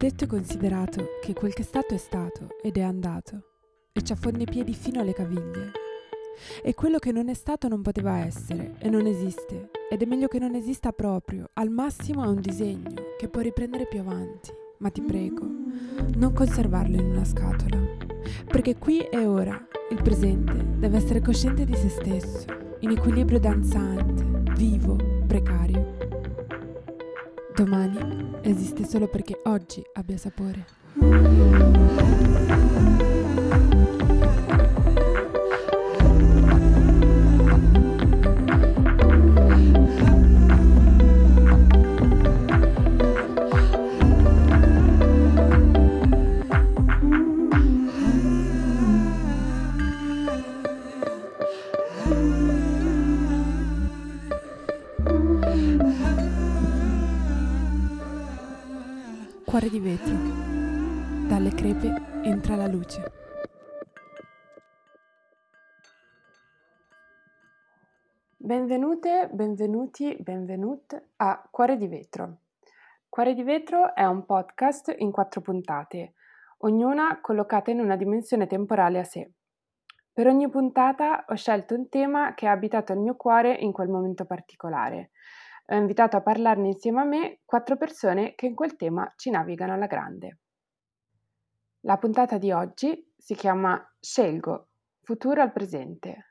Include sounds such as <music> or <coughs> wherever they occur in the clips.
Detto e considerato che quel che è stato è stato ed è andato, e ci affonda i piedi fino alle caviglie, e quello che non è stato non poteva essere e non esiste, ed è meglio che non esista proprio, al massimo è un disegno che può riprendere più avanti, ma ti prego, non conservarlo in una scatola, perché qui e ora il presente deve essere cosciente di se stesso, in equilibrio danzante, vivo, precario. Domani esiste solo perché oggi abbia sapore. Benvenuti, benvenute a Cuore di vetro. Cuore di vetro è un podcast in quattro puntate, ognuna collocata in una dimensione temporale a sé. Per ogni puntata ho scelto un tema che ha abitato il mio cuore in quel momento particolare ho invitato a parlarne insieme a me quattro persone che in quel tema ci navigano alla grande. La puntata di oggi si chiama Scelgo, futuro al presente.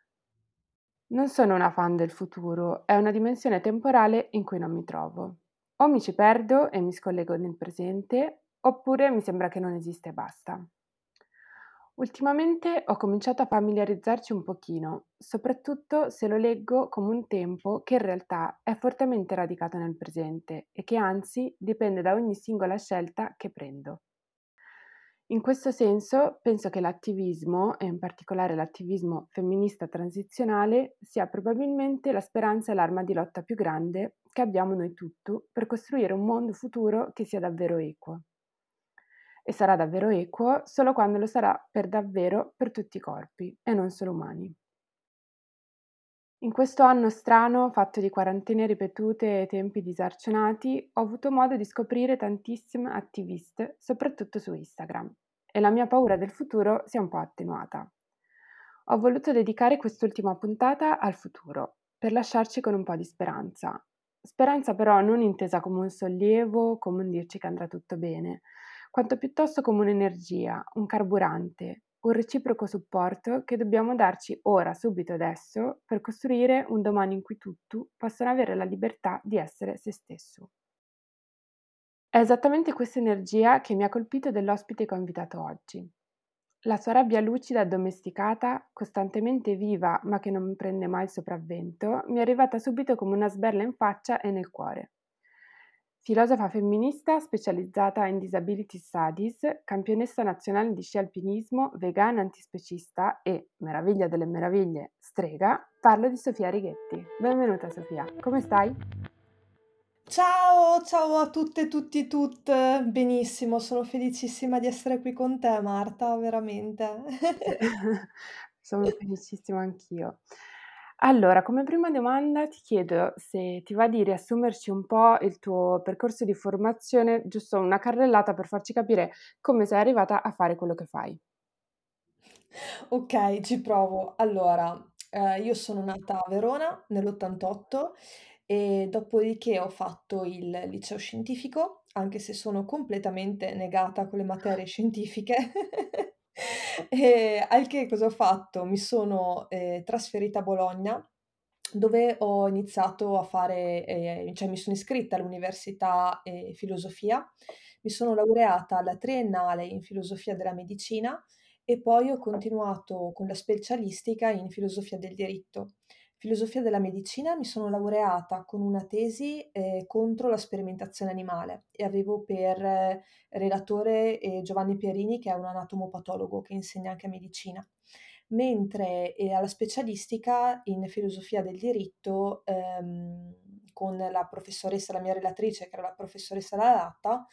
Non sono una fan del futuro, è una dimensione temporale in cui non mi trovo. O mi ci perdo e mi scollego nel presente, oppure mi sembra che non esiste e basta. Ultimamente ho cominciato a familiarizzarci un pochino, soprattutto se lo leggo come un tempo che in realtà è fortemente radicato nel presente e che anzi dipende da ogni singola scelta che prendo. In questo senso penso che l'attivismo, e in particolare l'attivismo femminista transizionale, sia probabilmente la speranza e l'arma di lotta più grande che abbiamo noi tutti per costruire un mondo futuro che sia davvero equo e sarà davvero equo solo quando lo sarà per davvero per tutti i corpi e non solo umani. In questo anno strano, fatto di quarantene ripetute e tempi disarcionati, ho avuto modo di scoprire tantissime attiviste, soprattutto su Instagram, e la mia paura del futuro si è un po' attenuata. Ho voluto dedicare quest'ultima puntata al futuro, per lasciarci con un po' di speranza. Speranza però non intesa come un sollievo, come un dirci che andrà tutto bene, quanto piuttosto come un'energia, un carburante, un reciproco supporto che dobbiamo darci ora, subito adesso, per costruire un domani in cui tutti possano avere la libertà di essere se stesso. È esattamente questa energia che mi ha colpito dell'ospite che ho invitato oggi. La sua rabbia lucida e domesticata, costantemente viva ma che non prende mai il sopravvento, mi è arrivata subito come una sberla in faccia e nel cuore. Filosofa femminista specializzata in disability studies, campionessa nazionale di sci alpinismo, vegana antispecista e, meraviglia delle meraviglie, strega, parlo di Sofia Righetti. Benvenuta Sofia, come stai? Ciao, ciao a tutte, tutti, tutte. Benissimo, sono felicissima di essere qui con te, Marta, veramente. <laughs> <laughs> sono felicissima anch'io. Allora, come prima domanda ti chiedo se ti va di riassumerci un po' il tuo percorso di formazione, giusto una carrellata per farci capire come sei arrivata a fare quello che fai. Ok, ci provo. Allora, eh, io sono nata a Verona nell'88 e dopodiché ho fatto il liceo scientifico, anche se sono completamente negata con le materie scientifiche. <laughs> <laughs> E al che cosa ho fatto? Mi sono, ehm, trasferita a Bologna, dove ho iniziato a fare ehm, cioè mi sono iscritta all'università, ehm, filosofia, mi sono laureata alla triennale in filosofia della medicina e poi ho continuato con la specialistica in filosofia del diritto. Filosofia della medicina mi sono laureata con una tesi, ehm, contro la sperimentazione animale e avevo per eh, relatore, ehm, Giovanni Pierini che è un anatomopatologo che insegna anche medicina. Mentre, ehm, alla specialistica in filosofia del diritto, ehm, con la professoressa la mia relatrice che era la professoressa Lalatta,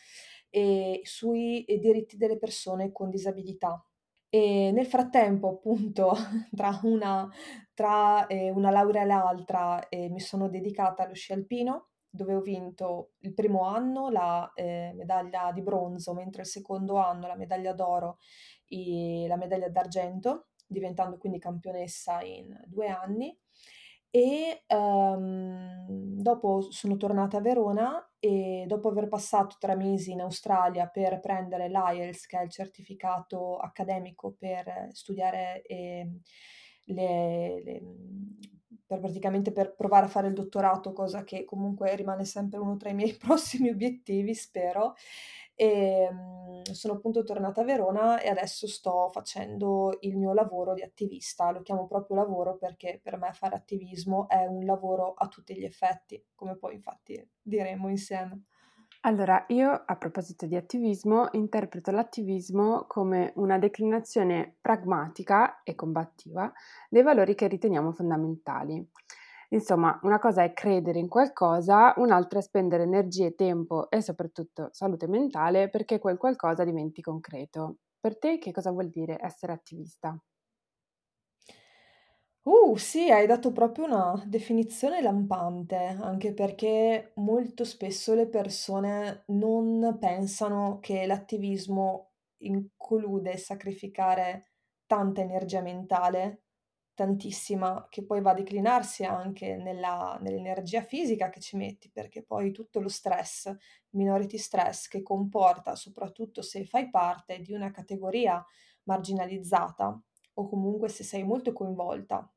ehm, sui, diritti delle persone con disabilità. E nel frattempo, appunto, <laughs> tra una tra, ehm, una laurea e l'altra, ehm, mi sono dedicata allo sci alpino, dove ho vinto il primo anno la, ehm, medaglia di bronzo, mentre il secondo anno la medaglia d'oro e la medaglia d'argento, diventando quindi campionessa in 2 anni. E, uhm, dopo sono tornata a Verona e dopo aver passato 3 mesi in Australia per prendere l'IELTS, che è il certificato accademico per studiare, ehm, le le mhmm, per praticamente per provare a fare il dottorato, cosa che comunque rimane sempre uno tra i miei <laughs> prossimi obiettivi, spero. Ehm, sono appunto tornata a Verona e adesso sto facendo il mio lavoro di attivista. Lo chiamo proprio lavoro perché per me fare attivismo è un lavoro a tutti gli effetti, come poi infatti diremo insieme. Allora, io a proposito di attivismo, interpreto l'attivismo come una declinazione pragmatica e combattiva dei valori che riteniamo fondamentali. Insomma, una cosa è credere in qualcosa, un'altra è spendere energie, tempo e soprattutto salute mentale perché quel qualcosa diventi concreto. Per te che cosa vuol dire essere attivista? Uh, sì, hai dato proprio una definizione lampante, anche perché molto spesso le persone non pensano che l'attivismo include sacrificare tanta energia mentale, tantissima, che poi va a declinarsi anche nella nell'energia fisica che ci metti, perché poi tutto lo stress, minority stress che comporta, soprattutto se fai parte di una categoria marginalizzata o comunque se sei molto coinvolta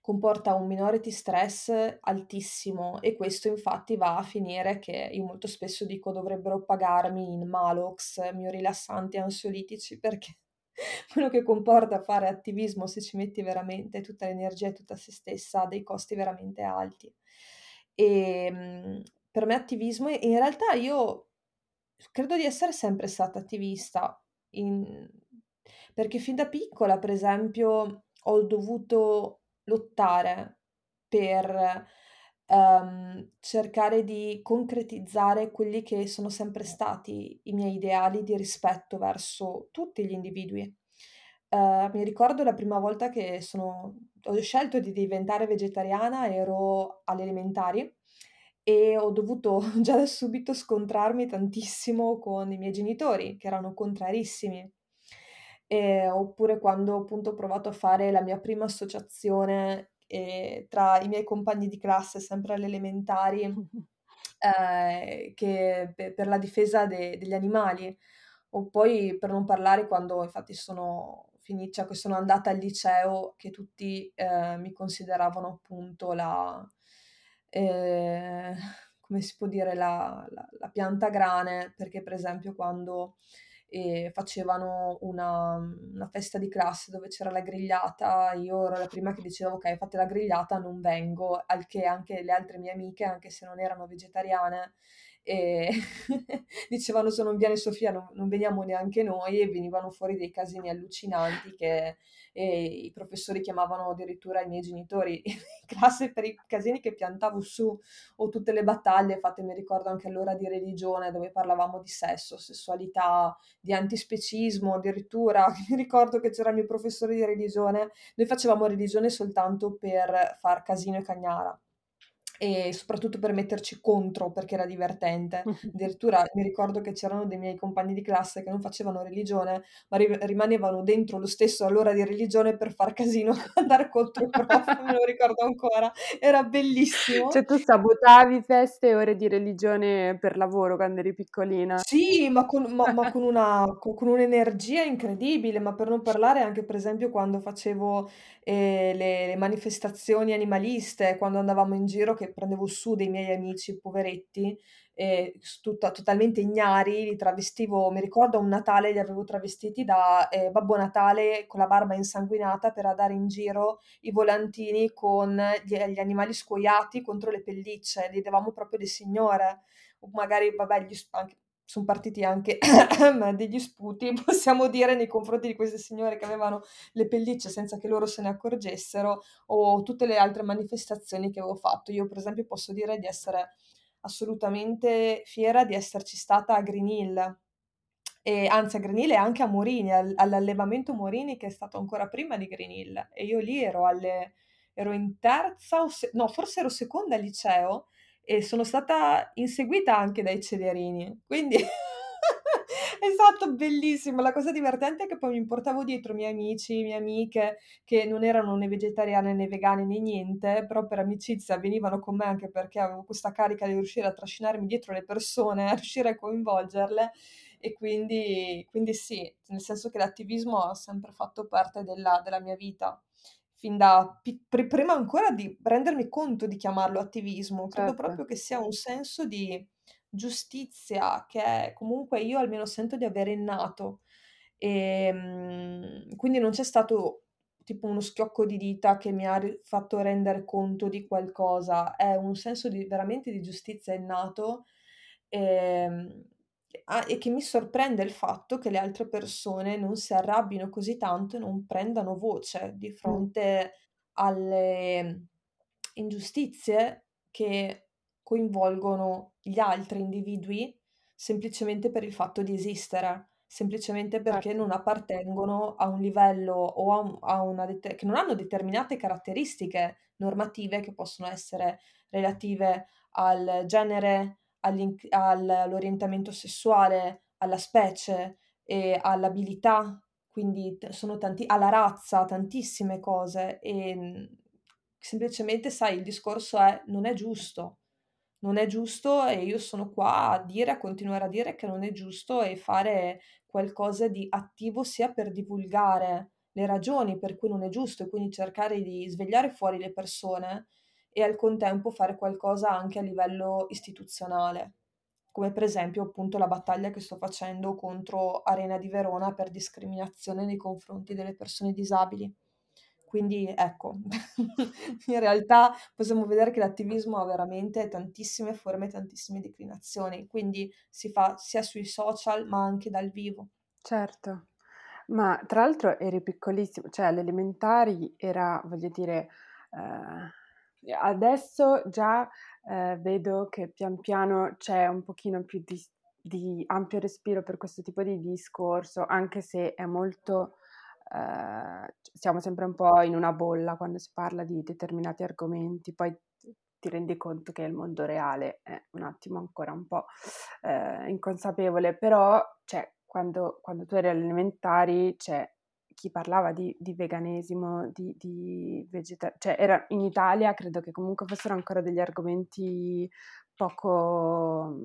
comporta un minority stress altissimo e questo infatti va a finire che io molto spesso dico dovrebbero pagarmi in Malox, miorilassanti, ansiolitici, perché <laughs> quello che comporta fare attivismo, se ci metti veramente tutta l'energia e tutta se stessa, ha dei costi veramente alti. Ehm, per me attivismo in realtà io credo di essere sempre stata attivista in perché fin da piccola, per esempio, ho dovuto lottare per, ehm, cercare di concretizzare quelli che sono sempre stati i miei ideali di rispetto verso tutti gli individui. Ehm, mi ricordo la prima volta che sono ho scelto di diventare vegetariana, ero alle elementari e ho dovuto <laughs> già da subito scontrarmi tantissimo con i miei genitori, che erano contrarissimi. Ehm, oppure quando appunto ho provato a fare la mia prima associazione, ehm, tra i miei compagni di classe, sempre alle elementari, <laughs> ehm, che pe per la difesa de degli animali. O poi per non parlare quando infatti sono fini cioè che sono andata al liceo, che tutti, ehm, mi consideravano appunto la ehm, come si può dire, la la la piantagrane, perché per esempio quando e facevano una una festa di classe dove c'era la grigliata, io ero la prima che diceva: "Okay, fate la grigliata, non vengo." Al che anche le altre mie amiche, anche se non erano vegetariane, ehm, <laughs> dicevano: "Se non viene Sofia non non veniamo neanche noi." E venivano fuori dei casini allucinanti che, i professori chiamavano addirittura i miei genitori <laughs> in classe per i casini che piantavo su o tutte le battaglie fatte, mi ricordo anche all'ora di religione dove parlavamo di sesso, sessualità, di antispecismo addirittura. <laughs> Mi ricordo che c'era il mio professore di religione, noi facevamo religione soltanto per far casino e cagnara e soprattutto per metterci contro perché era divertente. Addirittura mi ricordo che c'erano dei miei compagni di classe che non facevano religione, ma ri rimanevano dentro lo stesso all'ora di religione per far casino, <laughs> andare contro il prof, me lo ricordo ancora. Era bellissimo. Cioè tu sabotavi feste e ore di religione per lavoro quando eri piccolina? Sì, ma con ma ma con una co con un'energia incredibile, ma per non parlare anche per esempio quando facevo, ehm, le le manifestazioni animaliste, quando andavamo in giro che prendevo su dei miei amici poveretti, ehm, tutta totalmente ignari, li travestivo mi ricordo a un Natale li avevo travestiti da, ehm, Babbo Natale con la barba insanguinata per andare in giro i volantini con gli gli animali scuoiati contro le pellicce, ridevamo proprio le signore. O magari vabbè gli anche son partiti anche <coughs> degli sputi, <laughs> possiamo dire, nei confronti di queste signore che avevano le pellicce senza che loro se ne accorgessero, o tutte le altre manifestazioni che avevo fatto. Io per esempio posso dire di essere assolutamente fiera di esserci stata a Green Hill, e anzi a Green Hill e anche a Morini, al all'allevamento Morini che è stato ancora prima di Green Hill e io lì ero alle ero in terza o se no, forse ero seconda al liceo e sono stata inseguita anche dai cederini, quindi <laughs> è stato bellissimo. La cosa divertente è che poi mi portavo dietro miei amici, mie amiche, che non erano né vegetariane né vegane né niente, però per amicizia venivano con me anche perché avevo questa carica di riuscire a trascinarmi dietro le persone, <laughs> a riuscire a coinvolgerle e quindi quindi sì, nel senso che l'attivismo ha sempre fatto parte della della mia vita. Fin da pi pri prima ancora di rendermi conto di chiamarlo attivismo, credo Certo. proprio che sia un senso di giustizia che comunque io almeno sento di avere innato. Ehm, quindi non c'è stato tipo uno schiocco di dita che mi ha re fatto rendere conto di qualcosa, è un senso di veramente di giustizia innato, ehm, a e che mi sorprende il fatto che le altre persone non si arrabbino così tanto e non prendano voce di Mh. fronte alle ingiustizie che coinvolgono gli altri individui semplicemente per il fatto di esistere, semplicemente perché Certo. non appartengono a un livello o a un a una dete che non hanno determinate caratteristiche normative che possono essere relative al genere, all'orientamento sessuale, alla specie e all'abilità, quindi t sono tanti alla razza, tantissime cose, ehm, semplicemente sai il discorso è: non è giusto. Non è giusto e io sono qua a dire, a continuare a dire che non è giusto e fare qualcosa di attivo sia per divulgare le ragioni per cui non è giusto e quindi cercare di svegliare fuori le persone e al contempo fare qualcosa anche a livello istituzionale, come per esempio appunto la battaglia che sto facendo contro Arena di Verona per discriminazione nei confronti delle persone disabili. Quindi ecco, <laughs> in realtà possiamo vedere che l'attivismo ha veramente tantissime forme, tantissime declinazioni, quindi si fa sia sui social, ma anche dal vivo. Certo. Ma tra l'altro eri piccolissimo, cioè alle elementari era, voglio dire, ehm, adesso già, ehm, vedo che pian piano c'è un pochino più di di ampio respiro per questo tipo di discorso, anche se è molto c siamo sempre un po' in una bolla quando si parla di determinati argomenti, poi ti rendi conto che il mondo reale è un attimo ancora un po', ehm, inconsapevole, però cioè quando quando tu eri alle elementari, cioè chi parlava di di veganesimo, di di vegeta cioè era in Italia credo che comunque fossero ancora degli argomenti poco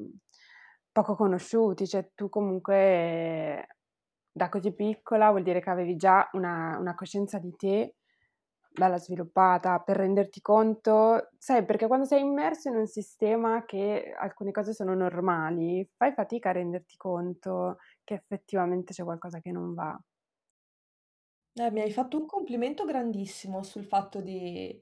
poco conosciuti, cioè tu comunque da così piccola vuol dire che avevi già una una coscienza di te bella sviluppata per renderti conto sai, perché quando sei immerso in un sistema che alcune cose sono normali, fai fatica a renderti conto che effettivamente c'è qualcosa che non va. Eh, mi hai fatto un complimento grandissimo sul fatto di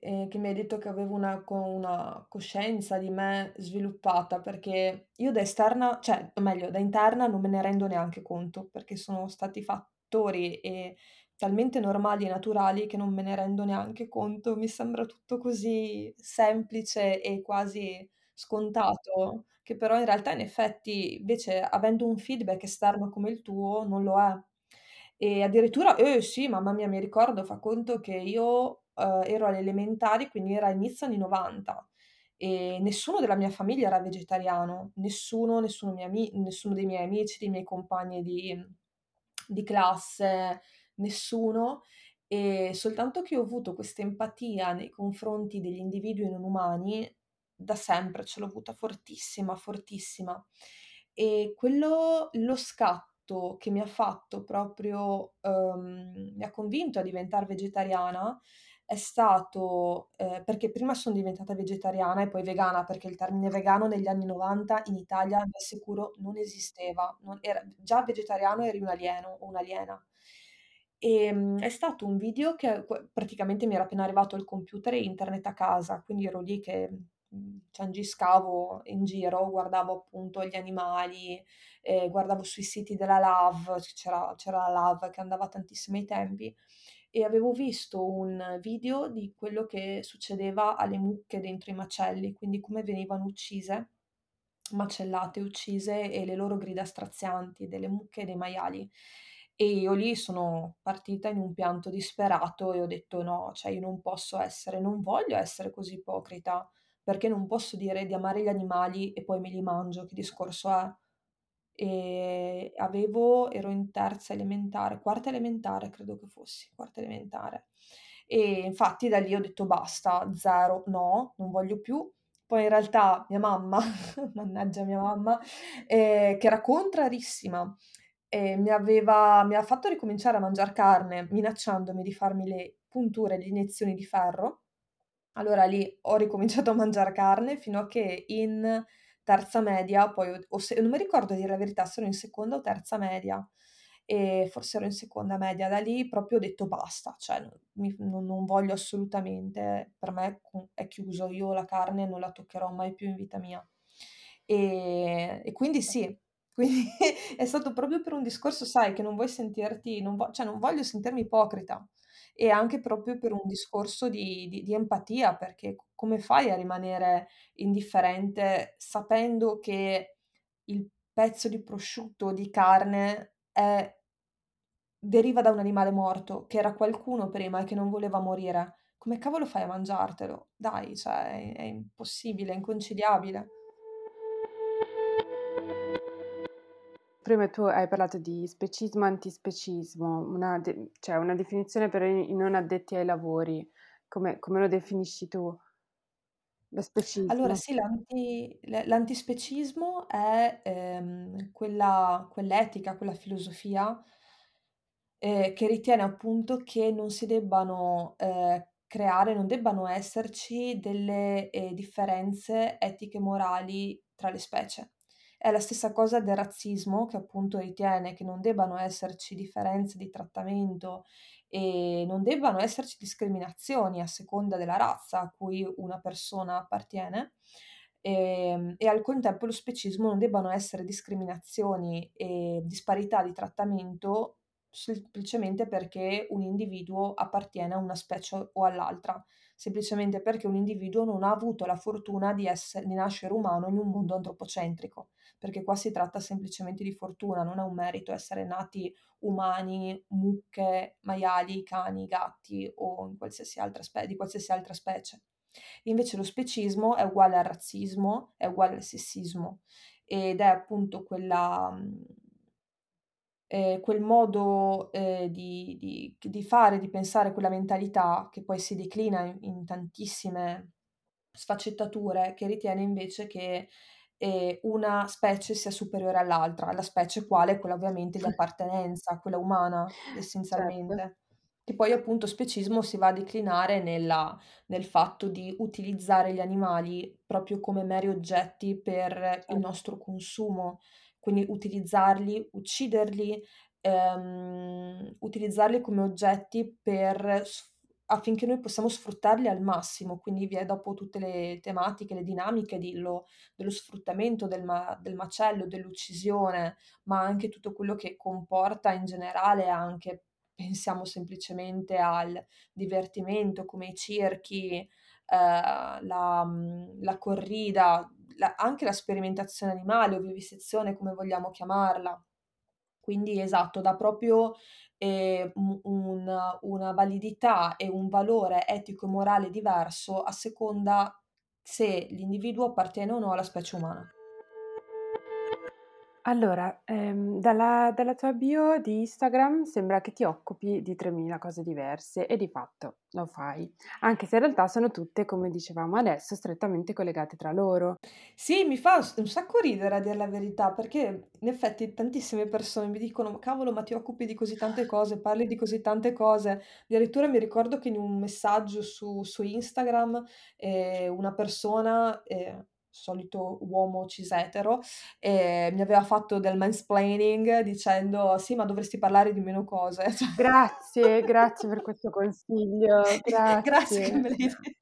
ehm, che mi hai detto che avevo una una coscienza di me sviluppata, perché io da esterna cioè, meglio, da interna non me ne rendo neanche conto, perché sono stati fattori, ehm, talmente normali e naturali che non me ne rendo neanche conto. Mi sembra tutto così semplice e quasi scontato, che però in realtà in effetti invece avendo un feedback esterno come il tuo non lo è. E addirittura eh sì, mamma mia, mi ricordo, fa conto che io, uhm, ero alle elementari, quindi era inizio anni '90 e nessuno della mia famiglia era vegetariano, nessuno, nessuno mi ami nessuno dei miei amici, dei miei compagni di di classe, nessuno. E soltanto che ho avuto questa empatia nei confronti degli individui non umani, da sempre ce l'ho avuta fortissima, fortissima. E quello lo scatto che mi ha fatto proprio uhm, mi ha convinto a diventar vegetariana è stato ehm, perché prima son diventata vegetariana e poi vegana, perché il termine vegano negli anni '90 in Italia, vi assicuro, non esisteva. Non era già vegetariano eri un alieno o un'aliena. Ehm, è stato un video che praticamente mi era appena arrivato al computer e internet a casa, quindi ero lì che, ciangiscavo in giro, guardavo appunto gli animali, ehm, guardavo sui siti della LAV, c'era c'era la LAV che andava tantissimo ai tempi, e avevo visto un video di quello che succedeva alle mucche dentro i macelli, quindi come venivano uccise, macellate, uccise e le loro grida strazianti delle mucche e dei maiali. E io lì sono partita in un pianto disperato e ho detto: "No, cioè io non posso essere non voglio essere così ipocrita, perché non posso dire di amare gli animali e poi me li mangio, che discorso è? Ehm, avevo ero in terza elementare, quarta elementare credo che fossi, quarta elementare. E infatti da lì ho detto: "Basta, 0, no, non voglio più". Poi in realtà mia mamma, <laughs> mannaggia mia mamma, ehm, che era contrarissima, ehm, mi aveva mi ha fatto ricominciare a mangiar carne, minacciandomi di farmi le punture, le iniezioni di ferro. Allora lì ho ricominciato a mangiar carne fino a che in terza media, poi o se non mi ricordo a dire la verità se ero in seconda o terza media, ehm, forse ero in seconda media. Da lì proprio ho detto: "Basta, cioè no mi non non voglio assolutamente, per me è chiuso, io la carne non la toccherò mai più in vita mia". Ehm, e quindi sì, <laughs> quindi è stato proprio per un discorso, sai, che non vuoi sentirti non vo cioè non voglio sentirmi ipocrita e anche proprio per un discorso di di di empatia, perché come fai a rimanere indifferente sapendo che il pezzo di prosciutto di carne è deriva da un animale morto, che era qualcuno prima e che non voleva morire. Come cavolo fai a mangiartelo? Dai, cioè è è impossibile, è inconciliabile. Prima tu hai parlato di specismo, antispecismo, una de cioè una definizione per i non addetti ai lavori. Come come lo definisci tu? Lo Allora specismo. sì, l'anti l'antispecismo è, ehm, quella quell'etica, quella filosofia ehm, che ritiene appunto che non si debbano, ehm, creare non debbano esserci delle, ehm, differenze etiche e morali tra le specie. È la stessa cosa del razzismo, che appunto ritiene che non debbano esserci differenze di trattamento e non debbano esserci discriminazioni a seconda della razza a cui una persona appartiene, ehm, e al contempo lo specismo non debbano essere discriminazioni e disparità di trattamento semplicemente perché un individuo appartiene a una specie o all'altra, semplicemente perché un individuo non ha avuto la fortuna di esse di nascere umano in un mondo antropocentrico, perché qua si tratta semplicemente di fortuna, non è un merito essere nati umani, mucche, maiali, cani, gatti o qualsiasi spe di qualsiasi altra specie. Invece lo specismo è uguale al razzismo, è uguale al sessismo ed è appunto quella mhmm ehm, quel modo, ehm, di di c di fare, di pensare, quella mentalità che poi si declina in in tantissime sfaccettature, che ritiene invece che, ehm, una specie sia superiore all'altra, la specie quale? Quella ovviamente di appartenenza, quella umana Certo. essenzialmente. Che poi appunto specismo si va a declinare nella nel fatto di utilizzare gli animali proprio come meri oggetti per il Certo. nostro consumo, quindi utilizzarli, ucciderli, ehm, utilizzarli come oggetti per affinché noi possiamo sfruttarli al massimo, quindi via dopo tutte le tematiche, le dinamiche di lo dello sfruttamento del ma del macello, dell'uccisione, ma anche tutto quello che comporta in generale anche pensiamo semplicemente al divertimento come i circhi, ehm, la la corrida, la anche la sperimentazione animale o vivisezione, come vogliamo chiamarla. Quindi esatto, dà proprio, u un una validità e un valore etico e morale diverso a seconda se l'individuo appartiene o no alla specie umana. Allora, ehm, dalla dalla tua bio di Instagram sembra che ti occupi di 3000 cose diverse e di fatto lo fai, anche se in realtà sono tutte, come dicevamo adesso, strettamente collegate tra loro. Sì, mi fa un sacco ridere a dir la verità, perché in effetti tantissime persone mi dicono: "Ma cavolo, ma ti occupi di così tante cose, parli di così tante cose". Addirittura mi ricordo che in un messaggio su su Instagram, ehm, una persona, ehm, solito uomo cis etero, ehm, mi aveva fatto del mansplaining dicendo: "Sì, ma dovresti parlare di meno cose". <laughs> Grazie, grazie per questo consiglio, <laughs> Grazie che grazie. me l'hai de <laughs>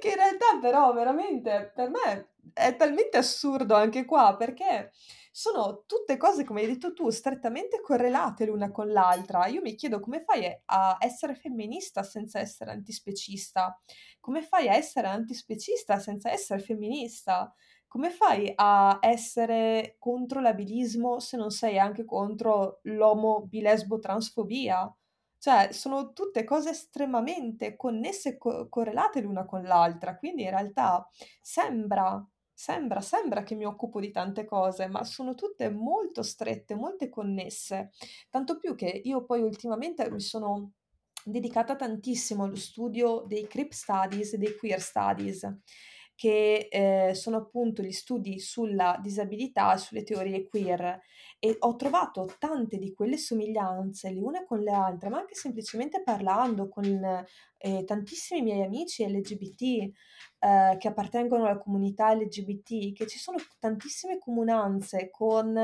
Che in realtà però veramente per me è talmente assurdo anche qua, perché sono tutte cose, come hai detto tu, strettamente correlate l'una con l'altra. Io mi chiedo come fai a essere femminista senza essere antispecista? Come fai a essere antispecista senza essere femminista? Come fai a essere contro l'abilismo se non sei anche contro l'omo, bi, lesbo, transfobia? Cioè, sono tutte cose estremamente connesse e co correlate l'una con l'altra, quindi in realtà sembra sembra sembra che mi occupo di tante cose, ma sono tutte molto strette, molte connesse. Tanto più che io poi ultimamente mi sono dedicata tantissimo allo studio dei Crip Studies e dei Queer Studies, che, ehm, sono appunto gli studi sulla disabilità e sulle teorie queer. E ho trovato tante di quelle somiglianze le une con le altre, ma anche semplicemente parlando con, ehm, tantissimi miei amici LGBT, ehm, che appartengono alla comunità LGBT, che ci sono tantissime comunanze con,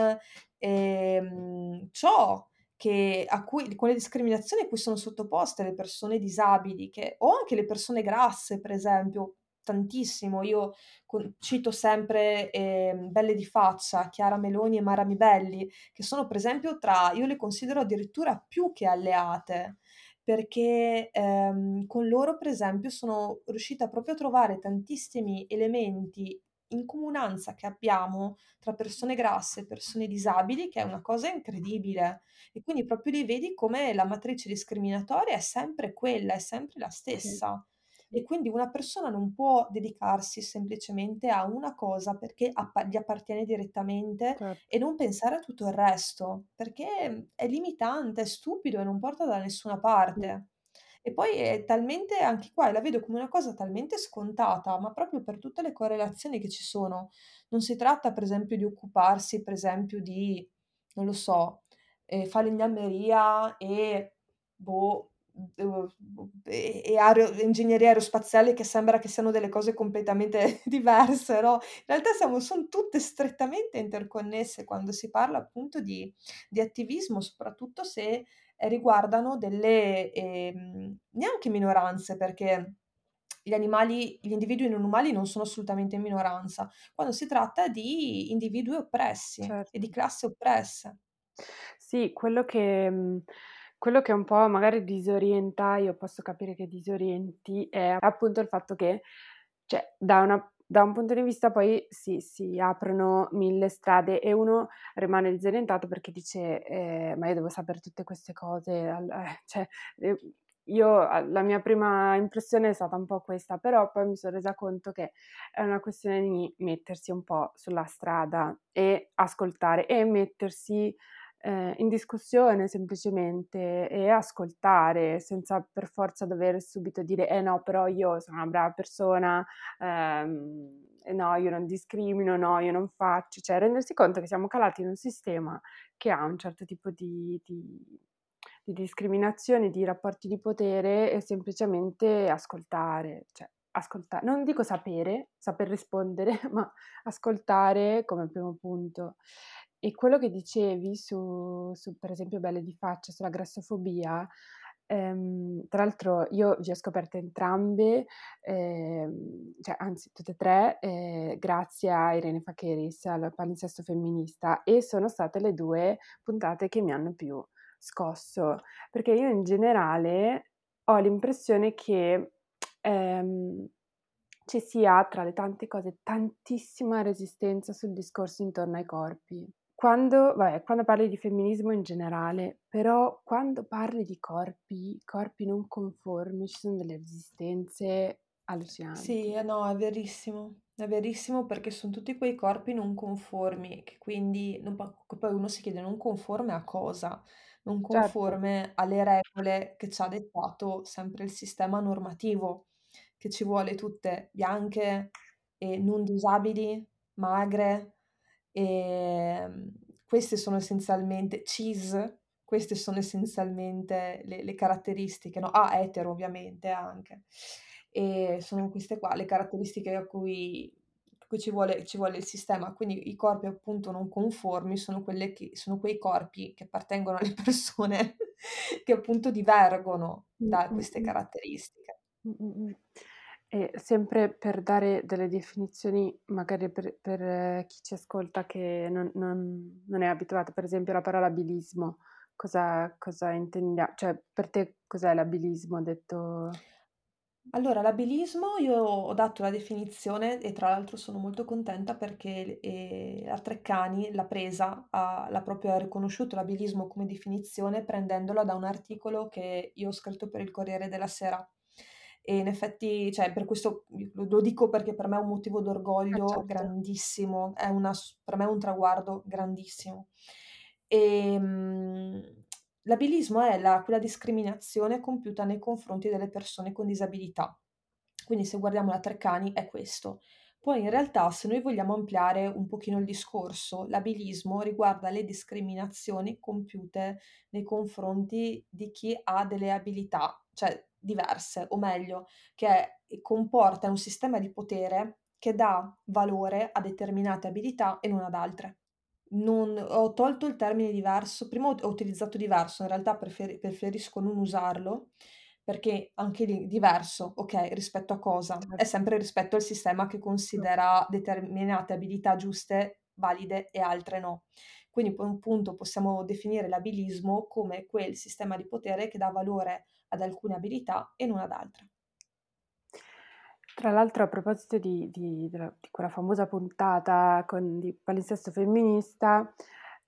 ehm, ciò che a cui con le discriminazioni a cui sono sottoposte le persone disabili, che o anche le persone grasse per esempio, tantissimo. Io con cito sempre, ehm, Belle di faccia, Chiara Meloni e Mara Mibelli, che sono per esempio tra io le considero addirittura più che alleate, perché, ehm, con loro per esempio sono riuscita proprio a trovare tantissimi elementi in comunanza che abbiamo tra persone grasse e persone disabili, che è una cosa incredibile. E quindi proprio lì vedi come la matrice discriminatoria è sempre quella, è sempre la stessa. E quindi una persona non può dedicarsi semplicemente a una cosa perché appa gli appartiene direttamente certo. e non pensare a tutto il resto, perché è limitante, è stupido e non porta da nessuna parte. E poi è talmente anche qua la vedo come una cosa talmente scontata, ma proprio per tutte le correlazioni che ci sono. Non si tratta per esempio di occuparsi, per esempio, di, non lo so, ehm, falegnameria e boh, e aero ingegneria aerospaziale che sembra che siano delle cose completamente <laughs> diverse, no, in realtà siamo son tutte strettamente interconnesse quando si parla appunto di di attivismo, soprattutto se ehm, riguardano delle, ehm, neanche minoranze, perché gli animali gli individui non umani non sono assolutamente in minoranza, quando si tratta di individui oppressi e di certo. classi oppresse. Sì, quello che mhmm, quello che un po' magari disorienta, io posso capire che disorienti, è appunto il fatto che, cioè da una da un punto di vista poi si si aprono 1000 strade e uno rimane disorientato perché dice: "Ehm, ma io devo saper tutte queste cose eh, <laughs> cioè, ehm, io la mia prima impressione è stata un po' questa, però poi mi son resa conto che è una questione di mettersi un po' sulla strada e ascoltare e mettersi ehm, in discussione semplicemente e ascoltare, senza per forza dover subito dire: "Eh no, però io sono una brava persona, ehm, no, io non discrimino, no, io non faccio" cioè rendersi conto che siamo calati in un sistema che ha un certo tipo di di di discriminazioni, di rapporti di potere e semplicemente ascoltare, cioè ascolta non dico sapere, saper rispondere, <laughs> ma ascoltare come primo punto. E quello che dicevi su su per esempio Belle di faccia, sulla grassofobia, ehm, tra l'altro io vi ho scoperte entrambe, ehm, cioè anzi tutte e 3, ehm, grazie a Irene Fakheris, al palinsesto femminista e sono state le 2 puntate che mi hanno più scosso, perché io in generale ho l'impressione che, ehm, ci sia tra le tante cose tantissima resistenza sul discorso intorno ai corpi. Quando vabbè, quando parli di femminismo in generale, però quando parli di corpi, corpi non conformi, ci sono delle resistenze Sì, allucinanti. eh no, è verissimo. È verissimo perché son tutti quei corpi non conformi che quindi non poi uno si chiede: non conforme a cosa? Non Certo. conforme alle regole che c'ha dettato sempre il sistema normativo, che ci vuole tutte bianche e non disabili, magre, ehm, queste sono essenzialmente cis, queste sono essenzialmente le le caratteristiche, no ah, etero ovviamente anche. E sono queste qua le caratteristiche a cui a cui ci vuole ci vuole il sistema. Quindi i corpi appunto non conformi sono quelle che sono quei corpi che appartengono alle <laughs> persone che appunto divergono da queste caratteristiche. E sempre per dare delle definizioni, magari per per eh, chi ci ascolta che non non non è abituato, per esempio la parola abilismo, cosa cosa intendia cioè per te cos'è l'abilismo detto Allora, l'abilismo io ho dato la definizione e tra l'altro sono molto contenta perché, ehm, la Treccani l'ha presa, ha l'ha proprio riconosciuto l'abilismo come definizione prendendola da un articolo che io ho scritto per il Corriere della Sera. E in effetti, cioè per questo lo dico perché per me è un motivo Eh d'orgoglio certo. grandissimo, è una per me è un traguardo grandissimo. Ehm, l'abilismo è la quella discriminazione compiuta nei confronti delle persone con disabilità. Quindi se guardiamo la Treccani è questo. Poi in realtà se noi vogliamo ampliare un pochino il discorso, l'abilismo riguarda le discriminazioni compiute nei confronti di chi ha delle abilità, cioè diverse, o meglio, che comporta un sistema di potere che dà valore a determinate abilità e non ad altre. Non ho tolto il termine diverso, prima ho ho utilizzato diverso, in realtà preferi preferisco non usarlo, perché anche lì diverso, okay, rispetto a cosa? È Certo. sempre rispetto al sistema che considera determinate abilità giuste, valide e altre no. Quindi poi un punto possiamo definire l'abilismo come quel sistema di potere che dà valore ad alcune abilità e non ad altre. Tra l'altro a proposito di di di quella famosa puntata con di palinsesto femminista,